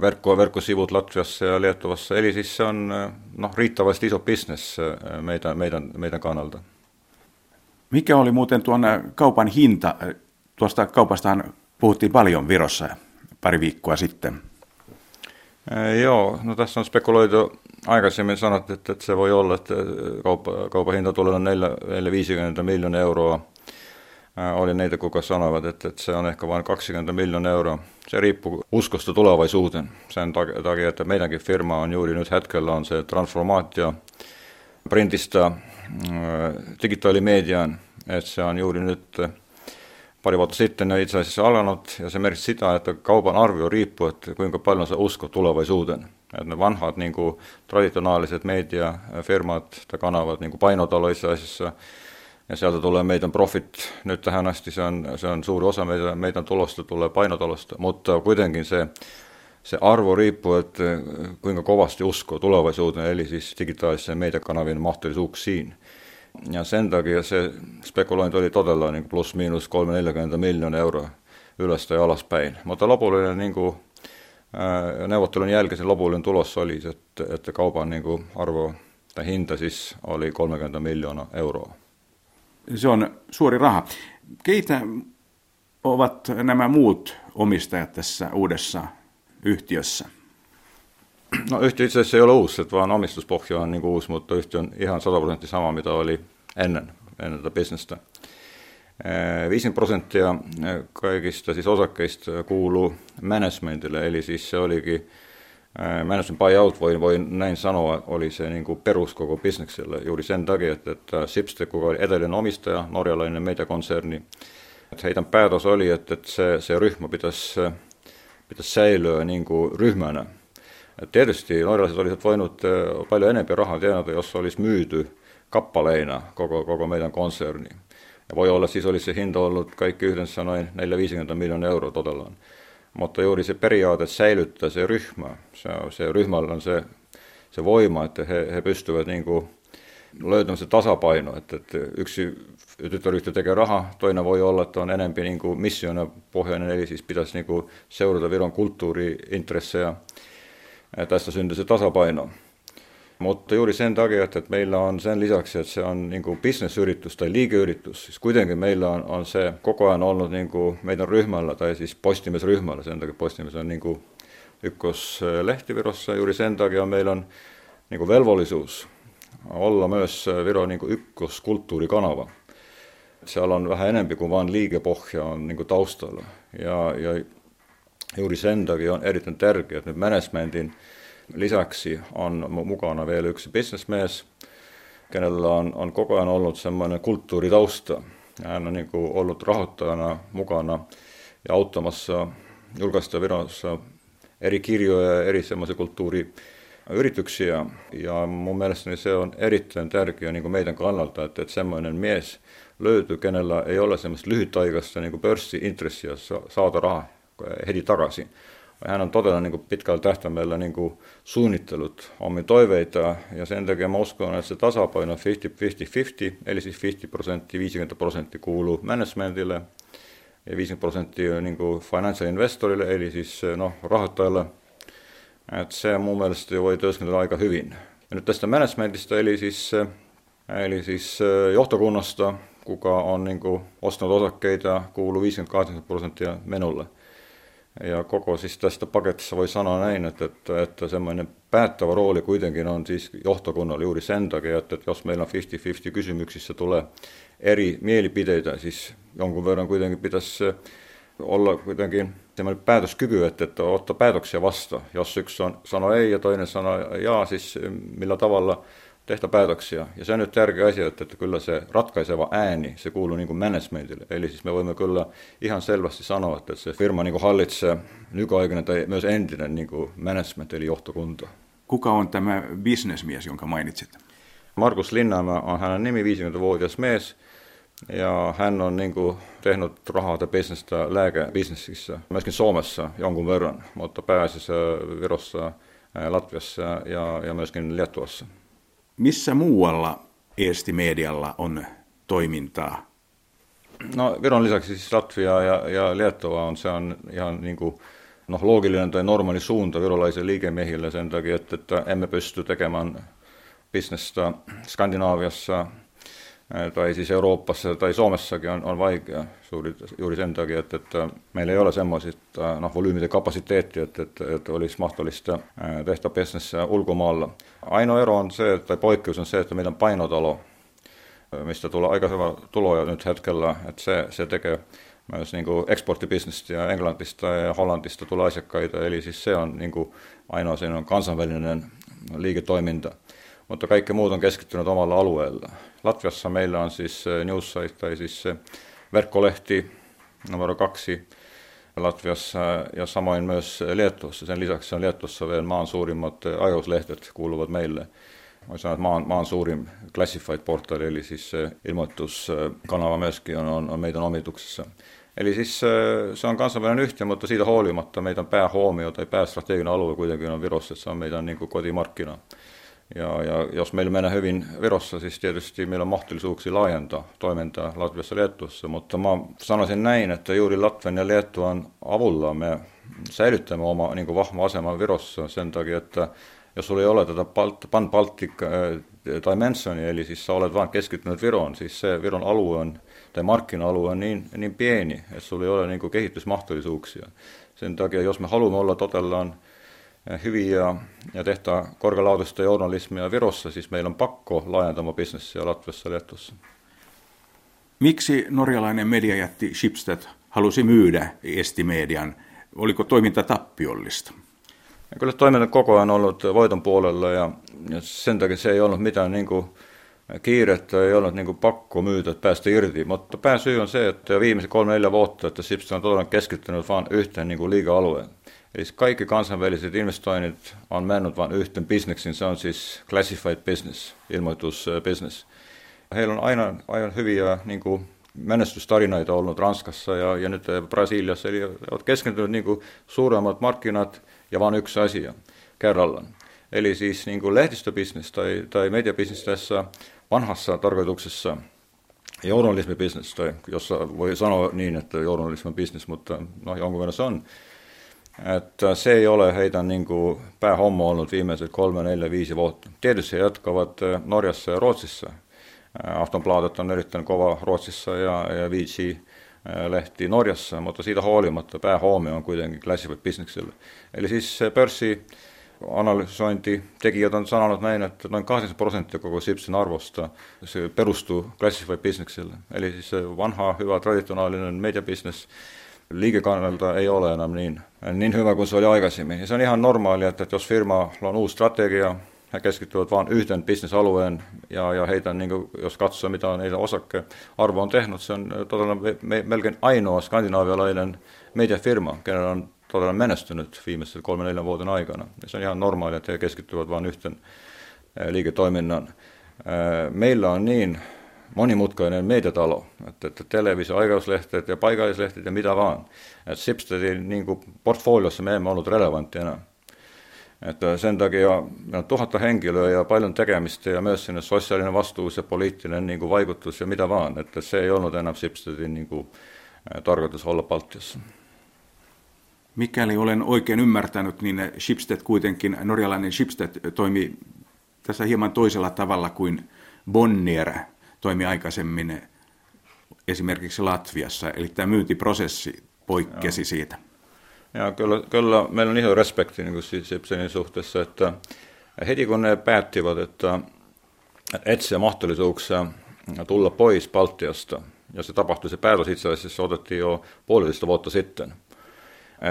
verkko, verkkosivut Latviassa ja Liettuassa. Eli siis se on no, riittävästi iso bisnes meidän, meidän, meidän kannalta. Mikä oli muuten tuon kaupan hinta? Tuosta kaupastahan puhuttiin paljon Virossa pari viikkoa sitten. Joo, no tässä on spekuloitu aikaisemmin sanottu, että, että se voi olla, että kauppa, kaupan hinta tulee 450 miljoonaa euroa. Ää, oli neitä, kuka sanoivat, että, että se on ehkä vain 20 miljoonaa euroa. Se riippuu uskosta tulevaisuuteen. Sen takia, että meidänkin firma on juuri nyt hetkellä on se transformaatio printistä digitaalimediaan, että se on juuri nyt pari vuotta sitten itse asiassa alkanut, ja se merkitsi sitä, että kaupan arvio riippuu, että kuinka paljon se usko tulevaisuuteen. Että ne vanhat niin kuin, traditionaaliset mediafirmat tai kanavat niin kuin painotalo itse asiassa, ja sieltä tulee meidän profit. Nyt tähän asti se on, se on suuri osa meidän, meidän tulosta tulee painotalosta, mutta kuitenkin se, se arvo riippuu, että kuinka kovasti uskoo tulevaisuuteen, eli siis digitaalisen meidän kanavien mahdollisuuksiin. Ja sen takia se spekulointi oli todella niin plus miinus 340 miljoonaa euroa ylös ja alaspäin. Mutta lopullinen niin kuin, neuvottelun jälkeen lopullinen tulos oli, että, että kaupan niin kuin arvo tai hinta siis oli 30 miljoonaa euroa. Se on suuri raha. Keitä ovat nämä muut omistajat tässä uudessa yhtiössä? No yhtiö itse asiassa ei ole uusi, vaan omistuspohja on niin uusi, mutta yhtiö on ihan 100 prosenttia sama, mitä oli ennen, ennen tätä bisnestä. 5 prosenttia kaikista siis osakkeista kuuluu managementille, eli siis se olikin management buyout, voi, voi näin sanoa, oli se niin kuin perus koko bisnekselle juuri sen takia, että, että Sipste, kuka oli edellinen omistaja, norjalainen mediakonserni, että heidän päätös oli, että, että se, se ryhmä pitäisi, pitäisi säilyä niin kuin ryhmänä. Et tietysti norjalaiset olisivat voinut paljon enemmän rahaa tienata, jos olisi myyty kappaleina koko, koko meidän konserni. Ja voi olla, siis olisi se hinta ollut kaikki yhdessä noin 450 miljoonaa euroa todellaan. Mutta juuri se periaate säilyttää se ryhmä. Se, se ryhmällä on se, se voima, että he, he pystyvät niin kuin löytämään se tasapaino, että, että yksi tytäryhtiö tekee rahaa, toinen voi olla, että on enempi niin kuin missiona pohjainen, eli siis pitäisi niin kuin seurata Viron kulttuuriintressejä. Ja tästä syntyy se tasapaino. Mutta juuri sen takia, että meillä on sen lisäksi, että se on niin kuin bisnesyritys tai liikeyritys, siis kuitenkin meillä on, on se koko ajan ollut niin kuin meidän ryhmällä, tai siis postimesryhmällä, sen takia postimies on niin kuin ykköslehtivirossa, juuri sen takia meillä on niin kuin velvollisuus olla myös Viron niin kuin ykköskulttuurikanava. Siellä on vähän enempi kuin vain liikepohja on niin kuin taustalla. Ja, ja juuri sen takia on erittäin tärkeää, että nyt managementin Lisäksi on mukana vielä yksi bisnesmies, kenellä on, on koko ajan ollut semmoinen kulttuuritausta. Hän on niin kuin ollut rahoittajana mukana ja auttamassa julkaista Virossa eri kirjoja ja eri semmoisia kulttuuriyrityksiä. Ja mun mielestäni se on erittäin tärkeää niin kuin meidän kannalta, että, että semmoinen mies löytyy, kenellä ei ole semmoista lyhytaikaista niin pörssiintressiä saada rahaa heti takaisin, hän on todella niin kuin pitkällä tähtäimellä niin suunnittelut omia toiveita ja sen takia mä uskon, että se tasapaino 50-50-50, eli siis 50 prosenttia, 50 prosenttia kuuluu managementille ja 50 prosenttia niin kuin financial investorille, eli siis no, rahoittajalle. Että se mun mielestä voi työskentellä aika hyvin. Ja nyt tästä managementista, eli siis, eli siis johtokunnasta, kuka on niin ostanut osakkeita, kuuluu 58 prosenttia menulle. Ja koko siis tästä paketissa voi sanoa näin, että, että, että semmoinen päättävä rooli kuitenkin on siis johtokunnalla juuri sen takia, että, että jos meillä on 50-50 kysymyksissä tulee eri mielipiteitä, siis jonkun verran kuitenkin pitäisi olla kuitenkin semmoinen päätöskyky, että, että ottaa päätöksiä vasta. Jos yksi on, sanoo ei ja toinen sanoo jaa, siis millä tavalla tehdä päätöksiä. Ja se on nyt tärkeä asia, että, että kyllä se ratkaiseva ääni, se kuuluu niin kuin managementille. Eli siis me voimme kyllä ihan selvästi sanoa, että se firma niin kuin hallitsee nykyaikainen tai myös entinen niin kuin management eli johtokunta. Kuka on tämä bisnesmies, jonka mainitsit? Markus Linnamäe on hänen nimi, 50-vuotias mies, ja hän on niin kuin tehnyt rahata bisnestä lääkebisnesissä, myöskin Suomessa jonkun verran, mutta pääasiassa Virossa, Latviassa ja, ja myöskin Liettuassa. Missä muualla Eesti Medialla on toimintaa? No Viron lisäksi siis Latvia ja, ja Liettua on, se on ihan niin kuin, no, loogillinen tai normaali suunta virolaisille liikemiehille sen takia, että, että emme pysty tekemään bisnestä Skandinaaviassa tai siis Euroopassa tai Suomessakin on, on vaikea juuri, juuri sen takia, että, että meillä ei ole semmoisista no, volyymit ja kapasiteettia, että, että, että olisi mahdollista tehdä bisnessä ulkomailla. Ainoa ero on se, tai poikkeus on se, että meidän painotalo, mistä tulee aika hyvä tuloja nyt hetkellä, että se, se tekee myös niin kuin eksporttibisnestä ja Englantista ja Hollantista tulee asiakkaita, eli siis se on niin kuin ainoa on kansainvälinen liiketoiminta mutta kaikki muut on keskittynyt omalla alueella. Latviassa meillä on siis eh, Newsite, tai siis verkkolehti numero kaksi Latviassa ja samoin myös Liettuassa. Sen lisäksi on Liettuassa vielä maan suurimmat eh, ajouslehdet kuuluvat meille. Voisi sanoa, että maan, maan suurin classified-portaali, eli siis ilmoituskanava myöskin on, on, on meidän omituksessa. Eli siis se on kansainvälinen yhtiö, mutta siitä huolimatta meidän päähuomio tai päästrateginen alue kuitenkin on Virossa, että se on meidän niin kuin kotimarkkina. Ja, ja jos meillä menee hyvin Virossa, siis tietysti meillä on mahdollisuuksia laajentaa toimintaa Latviassa ja mutta mä sanoisin näin, että juuri Latvian ja Liettuan avulla me säilyttämme oma niin kuin vahva asema Virossa sen takia, että jos sulla ei ole tätä Pan Baltic Dimensionia, eli siis sä olet vain keskittynyt Viroon, siis se Viron alue on, tai markkina-alue on niin, niin pieni, että sulla ei ole niin kuin kehitysmahdollisuuksia. Sen takia, jos me haluamme olla totellaan hyviä ja tehdä korkealaatuista journalismia Virossa, siis meillä on pakko laajentama bisnessiä Latviassa ja Liettuassa. Miksi norjalainen mediajätti Schibsted halusi myydä Estimedian? Oliko toiminta tappiollista? Ja kyllä toiminta koko ajan ollut voiton puolella ja, ja sen takia se ei ollut mitään niin kuin kiirettä, ei ollut niin kuin pakko myytä, että päästä irti. Mutta pääsyy on se, että viimeiset kolme neljä vuotta, että Schibsted on todella keskittynyt vain yhteen niin liiga-alueen. Eli kaikki kansainväliset investoinnit on mennyt vain yhten bisneksin, se on siis classified business, ilmoitusbusiness. Heillä on aina, aina hyviä niin kuin, menestystarinoita ollut Ranskassa ja, ja nyt Brasiliassa, eli ovat keskittyneet niin kuin, suuremmat markkinat ja vain yksi asia kerrallaan. Eli siis niin kuin lehdistöbisnes tai, tai mediabisnes tässä vanhassa tarkoituksessa journalismibisnes, tai jossa voi sanoa niin, että journalismi on bisnes, mutta no, jonkun verran se on, että se ei ole heidän niin kuin päähomma ollut viimeiset kolme, neljä, viisi vuotta. Tietysti he jatkavat Norjassa ja Ruotsissa. Aftonbladet on erittäin kova Ruotsissa ja, ja VG lehti Norjassa, mutta siitä huolimatta päähuomio on kuitenkin classified businessille. Eli siis pörssi analysointitekijät on sanonut näin, että noin 80 prosenttia koko Sipsin arvosta se perustuu classified businessille. Eli siis vanha, hyvä, traditionaalinen media business liikekannalta ei ole enää niin, niin hyvä kuin se oli aikaisemmin. Ja se on ihan normaalia, että jos firma on uusi strategia, he keskittyvät vain yhten bisnesalueen ja, ja heitä, niin kuin, jos katsoo mitä heidän osakkearvo on tehnyt, se on todella me, melkein ainoa skandinaavialainen mediafirma, kenellä on todella menestynyt viimeisen kolmen neljän vuoden aikana. Ja se on ihan normaalia, että he keskittyvät vain yhten liiketoiminnan. Meillä on niin monimutkainen mediatalo, että, että televisio, aikauslehtet ja paikallislehtet ja mitä vaan. Että Sipstedin niin portfoliossa me emme ollut relevantti enää. Että sen takia meillä on tuhatta henkilöä ja paljon tekemistä ja myös sinne sosiaalinen vastuus ja poliittinen niin kuin vaikutus ja mitä vaan. Että se ei ollut enää Sipstedin niin kuin, tarkoitus olla Baltiassa. Mikäli olen oikein ymmärtänyt, niin Schibsted kuitenkin, norjalainen Schibsted toimi tässä hieman toisella tavalla kuin Bonnier toimi aikaisemmin esimerkiksi Latviassa, eli tämä myyntiprosessi poikkesi Joo. siitä. Ja kyllä, kyllä meillä on ihan respekti niin kuin Sipsenin suhteessa, että heti kun ne päättivät, että etsiä mahdollisuuksia tulla pois Baltiasta, ja se tapahtui, se päätös itse asiassa otettiin jo puolitoista vuotta sitten.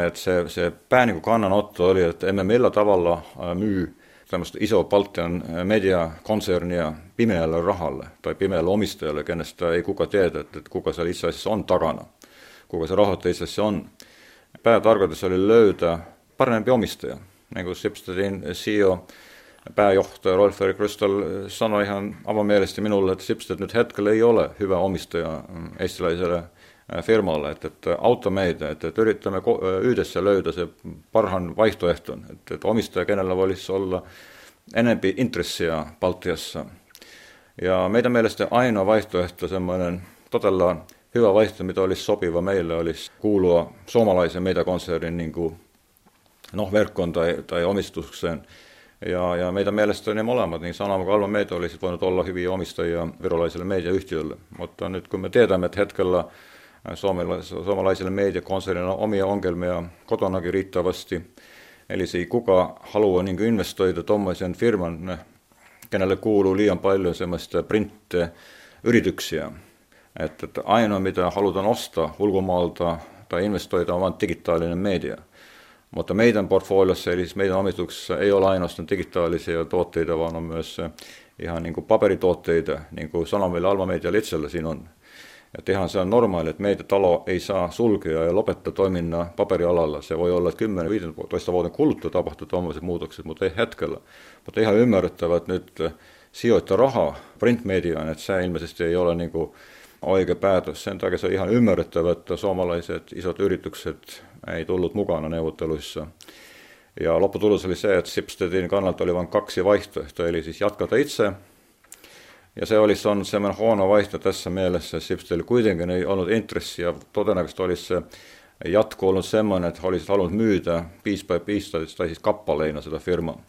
että se, se pää niin kannanotto oli, että emme millä tavalla myy tämmöistä isoa Baltian mediakonsernia pimeälle rahalle tai pimeälle omistajalle, kenestä ei kuka tiedä, että kuka se itse asiassa on takana, kuka se rahoittaja itse asiassa on. Päätarkoitus oli löytää parempi omistaja, niin kuin Sipstedin CEO pääjohtaja Rolf-Erik Rystal sanoi ihan avamielisesti minulle, että Schibsted nyt hetkellä ei ole hyvä omistaja mm, eestiläiselle firmalle, että, että auta meitä, että, että yritämme yhdessä löytää se parhaan vaihtoehton, että, että omistaja, kenellä voisi olla enempi intressiä Baltiassa. Ja meidän mielestä ainoa vaihtoehto, semmoinen todella hyvä vaihtoehto, mitä olisi sopiva meille, olisi kuulua suomalaisen meitä-konsernin niin kuin, no, verkkoon tai, tai omistukseen. Ja, ja meidän mielestä ne molemmat, niin Sanoma kuin Alma Meitä olisi voinut olla hyviä omistajia virolaiselle mediayhtiölle. Mutta nyt kun me tiedämme, että hetkellä suomalaisille mediakonsernilla on omia ongelmia kotonakin riittävästi, eli se kuka haluaa niin investoida tuommoisen firman, kenelle kuuluu liian paljon semmoista print-yrityksiä, että, että ainoa mitä halutaan ostaa ulkomaalta tai investoida on vain digitaalinen media. Mutta meidän portfoliossa, eli meidän omistuksessa ei ole ainoastaan digitaalisia tuotteita, vaan on myös ihan niin kuin paperituotteita, niin kuin Sanomilla Alma Media itsellä siinä on. Ja ihan se on normaali, että meitä talo ei saa sulkea ja lopettaa toiminnan paperialalla. Se voi olla, että 10-15 vuoden kuluttua tapahtuu tuommoiset muutokset, mutta ei hetkellä. Mutta ihan ymmärrettävä, että nyt sijoittaa rahaa printmediaan, että se ilmeisesti ei ole niin kuin oikea päätös. Sen takia se on ihan ymmärrettävä, että suomalaiset isot yritykset ei tullut mukana neuvotteluissa. Ja lopputulos oli se, että Sipstedin kannalta oli vain kaksi vaihtoehtoa, eli siis jatkata itse. Ja se olisi on semmoinen huono vaihtoehto tässä mielessä, että Sipstedillä kuitenkin ei ollut intressiä, todennäköisesti olisi se jatko ollut semmoinen, että olisi halunnut myytä piece by piece, tai siis kappaleina sitä firmaa.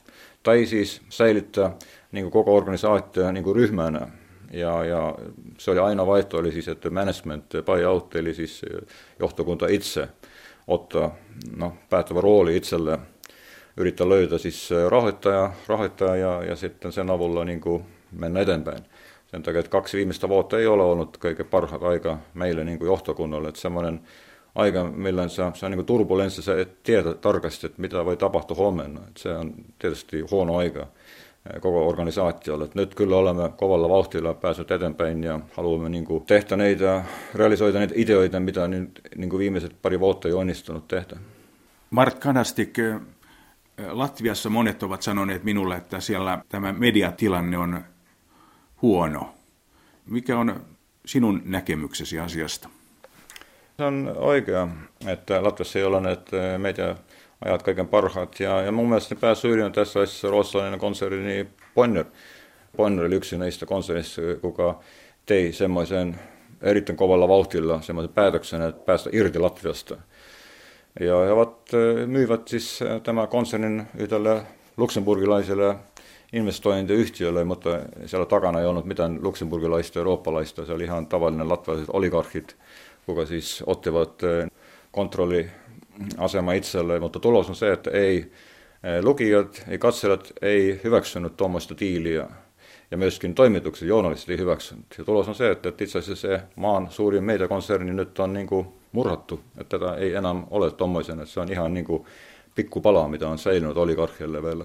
Tai siis säilyttää niin koko organisaatio niin ryhmänä, ja, ja se oli aina vaihtoehto, eli siis, että management buyout, eli siis johtokunta itse ottaa no, päättävä rooli itselle, yrittää löytää siis rahoittaja, rahoittaja ja, ja sitten sen avulla niin kuin mennä eteenpäin. Sen takia, että kaksi viimeistä vuotta ei ole ollut kaikkein parhaat aika meille niin kuin johtokunnalle, että semmoinen aika, millä se, se on niin turbulenssi, se et tiedä tarkasti, että mitä voi tapahtua huomenna. Että se on tietysti huono aika koko organisaatiolle. Et nyt kyllä olemme kovalla vauhtilla päässeet eteenpäin ja haluamme niin kuin tehdä niitä, realisoida niitä ideoita, mitä nyt niin kuin viimeiset pari vuotta ei onnistunut tehdä. Mart Kanastik, Latviassa monet ovat sanoneet minulle, että siellä tämä mediatilanne on huono. Mikä on sinun näkemyksesi asiasta? Se on oikea, että Latviassa ei ole näitä media ajat kaiken parhaat. Ja, ja mun mielestä pääsyyllinen tässä olisi ruotsalainen konserni niin Bonner. Bonner oli yksi näistä konsernista, kuka tei semmoisen erittäin kovalla vauhtilla semmoisen päätöksen, että päästä irti Latviasta. Ja he ovat, myyvät siis tämä konsernin yhdelle luksemburgilaiselle investointiyhtiölle, mutta siellä takana ei ollut mitään luksemburgilaista ja eurooppalaista. Se oli ihan tavallinen latvialaiset oligarkit, kuka siis ottivat kontrolli asema itselleen, mutta tulos on se, että ei lukijat, ei katselijat ei hyväksynyt tuommoista tiiliä ja myöskin toimitukset, journalistit ei hyväksynyt. Ja tulos on se, että itse asiassa se maan suurin mediakonserni nyt on niin kuin murhattu, että tätä ei enää ole tuommoisen, että se on ihan niin kuin pikkupala, mitä on säilynyt oligarkien vielä.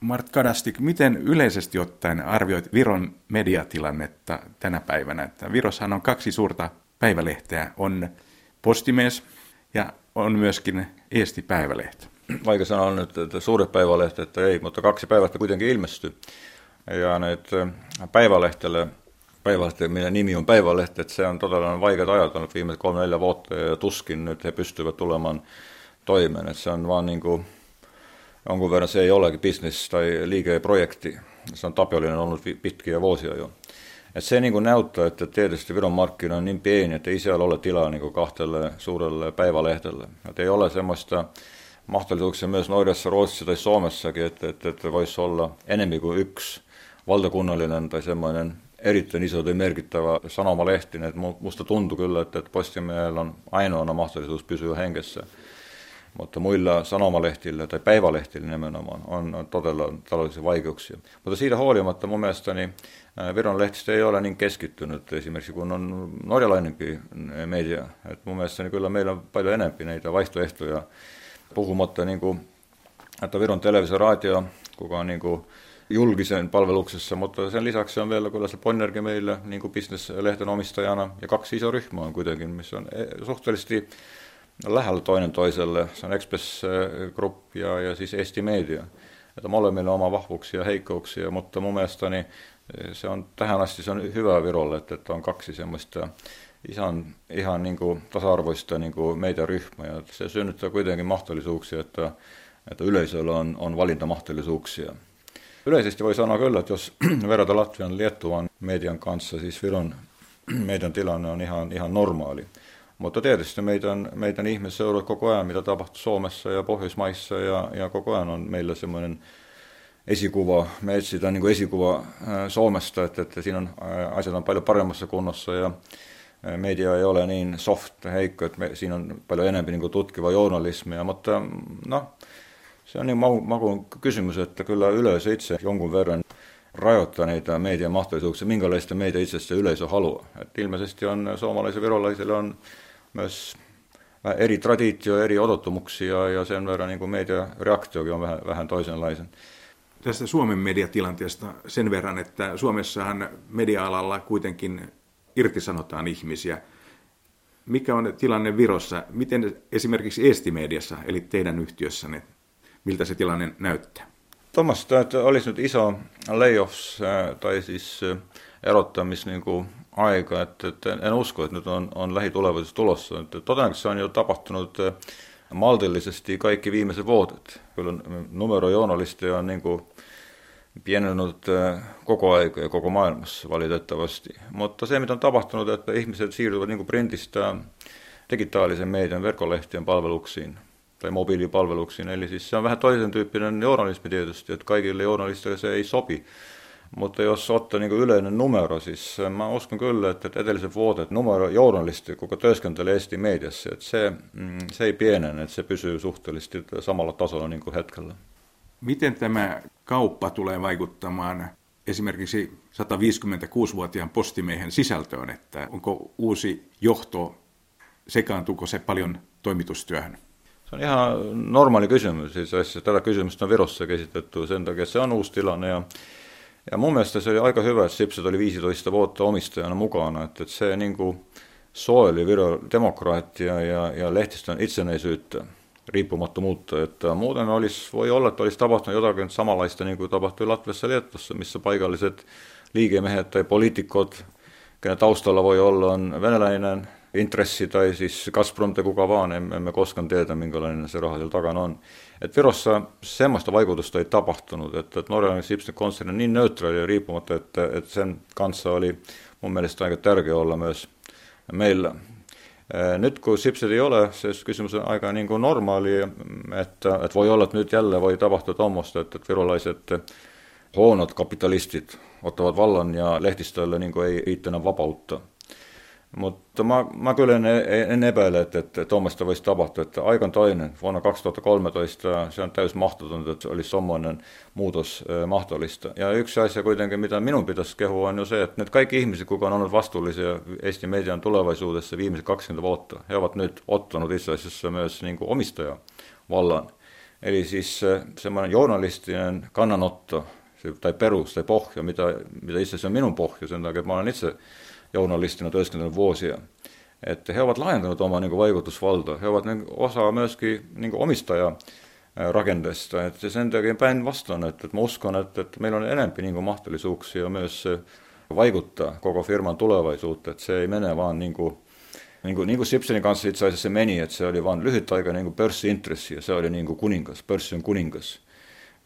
Mart Kadastik, miten yleisesti ottaen arvioit Viron mediatilannetta tänä päivänä? Että Virossahan on kaksi suurta päivälehteä, on Postimies ja on myöskin Eesti Päivälehti. Vaikka sanoa nyt, että suuret päivälehdet, että ei, mutta kaksi päivästä kuitenkin ilmestyi. Ja nyt päivälehtelle, päivälehti, minä nimi on päivälehti, että se on todella vaikeat ajat ollut viimeiset kolme neljä vuotta ja tuskin nyt he pystyvät tulemaan toimeen. Että se on vaan niin kuin, jonkun verran se ei ole business tai liikeprojekti. Se on tapiollinen ollut pitkiä vuosia jo. Et se niin kuin näyttää, että tietysti Viron markkina on niin pieni, että ei siellä ole tilaa niin kuin kahtelle suurelle päivälehdelle. Et ei ole semmoista mahdollisuuksia myös Norjassa, Ruotsissa tai Suomessakin, että, että, että voisi olla enemmän kuin yksi valtakunnallinen tai semmoinen erittäin iso tai merkittävä sanomalehti. Et musta tuntuu kyllä, että, Postimiehellä on ainoana mahdollisuus pysyä hengessä. Mutta muilla sanomalehtillä tai päivälehtillä nimenomaan on, todella taloudellisia vaikeuksia. Mutta siitä huolimatta mun mielestäni Viron lehtistä ei ole niin keskittynyt esimerkiksi kun on norjalainenkin media. Et mun mielestäni kyllä meillä on paljon enemmän näitä vaihtoehtoja, puhumatta niin kuin, että Viron televisio radio, kuka on niin kuin julkisen palveluksessa, mutta sen lisäksi on vielä kyllä se Ponnerkin meillä niin kuin bisneslehten omistajana, ja kaksi iso ryhmää on kuitenkin, missä on e, suhteellisesti lähellä toinen toiselle. Se on Express Group ja, ja siis Eesti Media. että molemmilla on oma vahvuuksia ja heikkouksia, mutta mun mielestäni se on tähän asti se on hyvä Virolle, että, että on kaksi semmoista ihan, ihan niin kuin tasa-arvoista niin kuin meitä ryhmää. Se synnyttää kuitenkin mahdollisuuksia, että, että yleisöllä on, on valintamahdollisuuksia. Yleisesti voi sanoa kyllä, että jos verrata Latvian Liettuan median kanssa, siis Viron meidän tilanne on ihan, ihan normaali. Mutta tietysti meidän, meidän ihmiset seuraavat koko ajan, mitä tapahtuu Suomessa ja Pohjoismaissa, ja, ja koko ajan on meillä semmoinen esikuva, me etsitään niin esikuva Suomesta, että, että siinä on, asiat on paljon paremmassa kunnossa, ja media ei ole niin soft, heikko, että me, siinä on paljon enemmän niin tutkiva journalismia, mutta no, se on niin makuun kysymys, että kyllä yleisö itse jonkun verran rajoittaa niitä median mahdollisuuksia, minkälaista meitä itse asiassa yleisö haluaa. Et ilmeisesti on suomalaisilla virolaisilla on myös eri traditio, eri odottumuksia ja sen verran niin kuin media reaktiokin on vähän, vähän toisenlaisen. Tästä Suomen mediatilanteesta sen verran, että Suomessahan media-alalla kuitenkin irtisanotaan ihmisiä. Mikä on tilanne Virossa? Miten esimerkiksi Estimediassa, eli teidän yhtiössänne, miltä se tilanne näyttää? Tuommoista, että olisi nyt iso layoffs tai siis erottamis niin kuin aika, että, että en usko, että nyt on, on lähitulevaisuus tulossa. Että todennäköisesti on jo tapahtunut maltillisesti kaikki viimeiset vuodet. Kyllä numero journalisteja on niin kuin pienennyt koko aika ja koko maailmassa valitettavasti. Mutta se, mitä on tapahtunut, että ihmiset siirtyvät niin kuin printistä digitaalisen meidän verkkolehtien palveluksiin tai mobiilipalveluksiin. Eli siis se on vähän toisen tyyppinen journalismi tietysti, että kaikille journalisteille se ei sopi. Mutta jos ottaa niin yleinen numero, siis mä uskon kyllä, että edelliset vuodet numero journalisti, kuka työskentelee esti mediassa, että se, mm, se ei pienene, että se pysyy suhteellisesti samalla tasolla niin kuin hetkellä. Miten tämä kauppa tulee vaikuttamaan esimerkiksi 156-vuotiaan postimiehen sisältöön, että onko uusi johto, sekaantuuko se paljon toimitustyöhön? Se on ihan normaali kysymys. Siis tätä kysymystä on Virossa käsitetty sen takia, se on uusi tilanne. Ja, ja mun mielestä se oli aika hyvä, että Sipset oli 15 vuotta omistajana mukana. Että, että se niin kuin soili Viro demokraattia ja, ja lehtistön itsenäisyyttä, riippumattomuutta. Että muuten olisi, voi olla, että olisi tapahtunut jotakin samanlaista niin kuin tapahtui Latviassa ja Liettuassa, missä paikalliset liikemiehet tai poliitikot, kenen taustalla voi olla, on venäläinen intressi tai siis Gazprom tai kuka vaan, emme, emme koskaan tiedä, minkälainen se raha siellä takana on. Et Virossa semmoista vaikutusta ei tapahtunut, että, että norjalainen Sipsen konserni on niin neutraali ja riippumatta, että, että sen kanssa oli mun mielestä aika tärkeä olla myös meillä. Nyt kun Sipset ei ole, se kysymys on aika niin kuin normaali, että, että voi olla, että nyt jälleen voi tapahtua tuommoista, että virolaiset huonot kapitalistit ottavat vallan ja lehdistölle niin kuin ei riittänyt vapautta. Mutta mä, mä kyllä en, en epäile, että, että tuommoista voisi tapahtua. Että aikan toinen, vuonna 2013, se on täys mahdotonta, että olisi semmoinen muutos mahdollista. Ja yksi asia kuitenkin, mitä minun pitäisi kehua, on jo se, että nyt kaikki ihmiset, kuka on ollut vastuullisia Eesti median tulevaisuudessa viimeiset 20 vuotta, he ovat nyt ottanut itse asiassa myös niin kuin omistajavallan. Eli siis semmoinen journalistinen kannanotto, tai perus tai pohja, mitä, mitä itse asiassa on minun pohja sen takia, että mä olen itse journalistina työskennellyt vuosia. Että he ovat laajentaneet omaa niin vaikutusvaltaa. He ovat niin osa myöskin niin omistaja rakenteesta. Että sen takia päinvastoin, että, että uskon, että, että meillä on enemmän niin mahdollisuuksia myös vaikuttaa koko firman tulevaisuutta, että se ei mene vaan niin kuin, niin kuin, niin kuin Simpsonin kanssa itse asiassa se meni, että se oli vain lyhyt aika niin pörssiintressi ja se oli niin kuin kuningas, pörssi kuningas.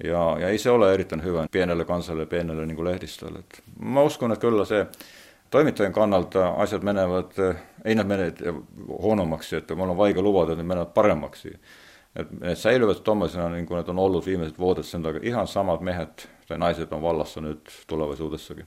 Ja, ja ei se ole erittäin hyvä pienelle kansalle ja pienelle niin kuin lehdistölle. Että mä uskon, että kyllä se toimetaja kannalt äh, asjad menevad, äh, ei nad menevad äh, hoonomaks, et mul on vaige lubada, et need menevad paremaks. et need säilivad Tomasena, nagu nad on olnud viimased vuodet, see on aga ihan samad mehed, naised on vallas nüüd tulevas uudessegi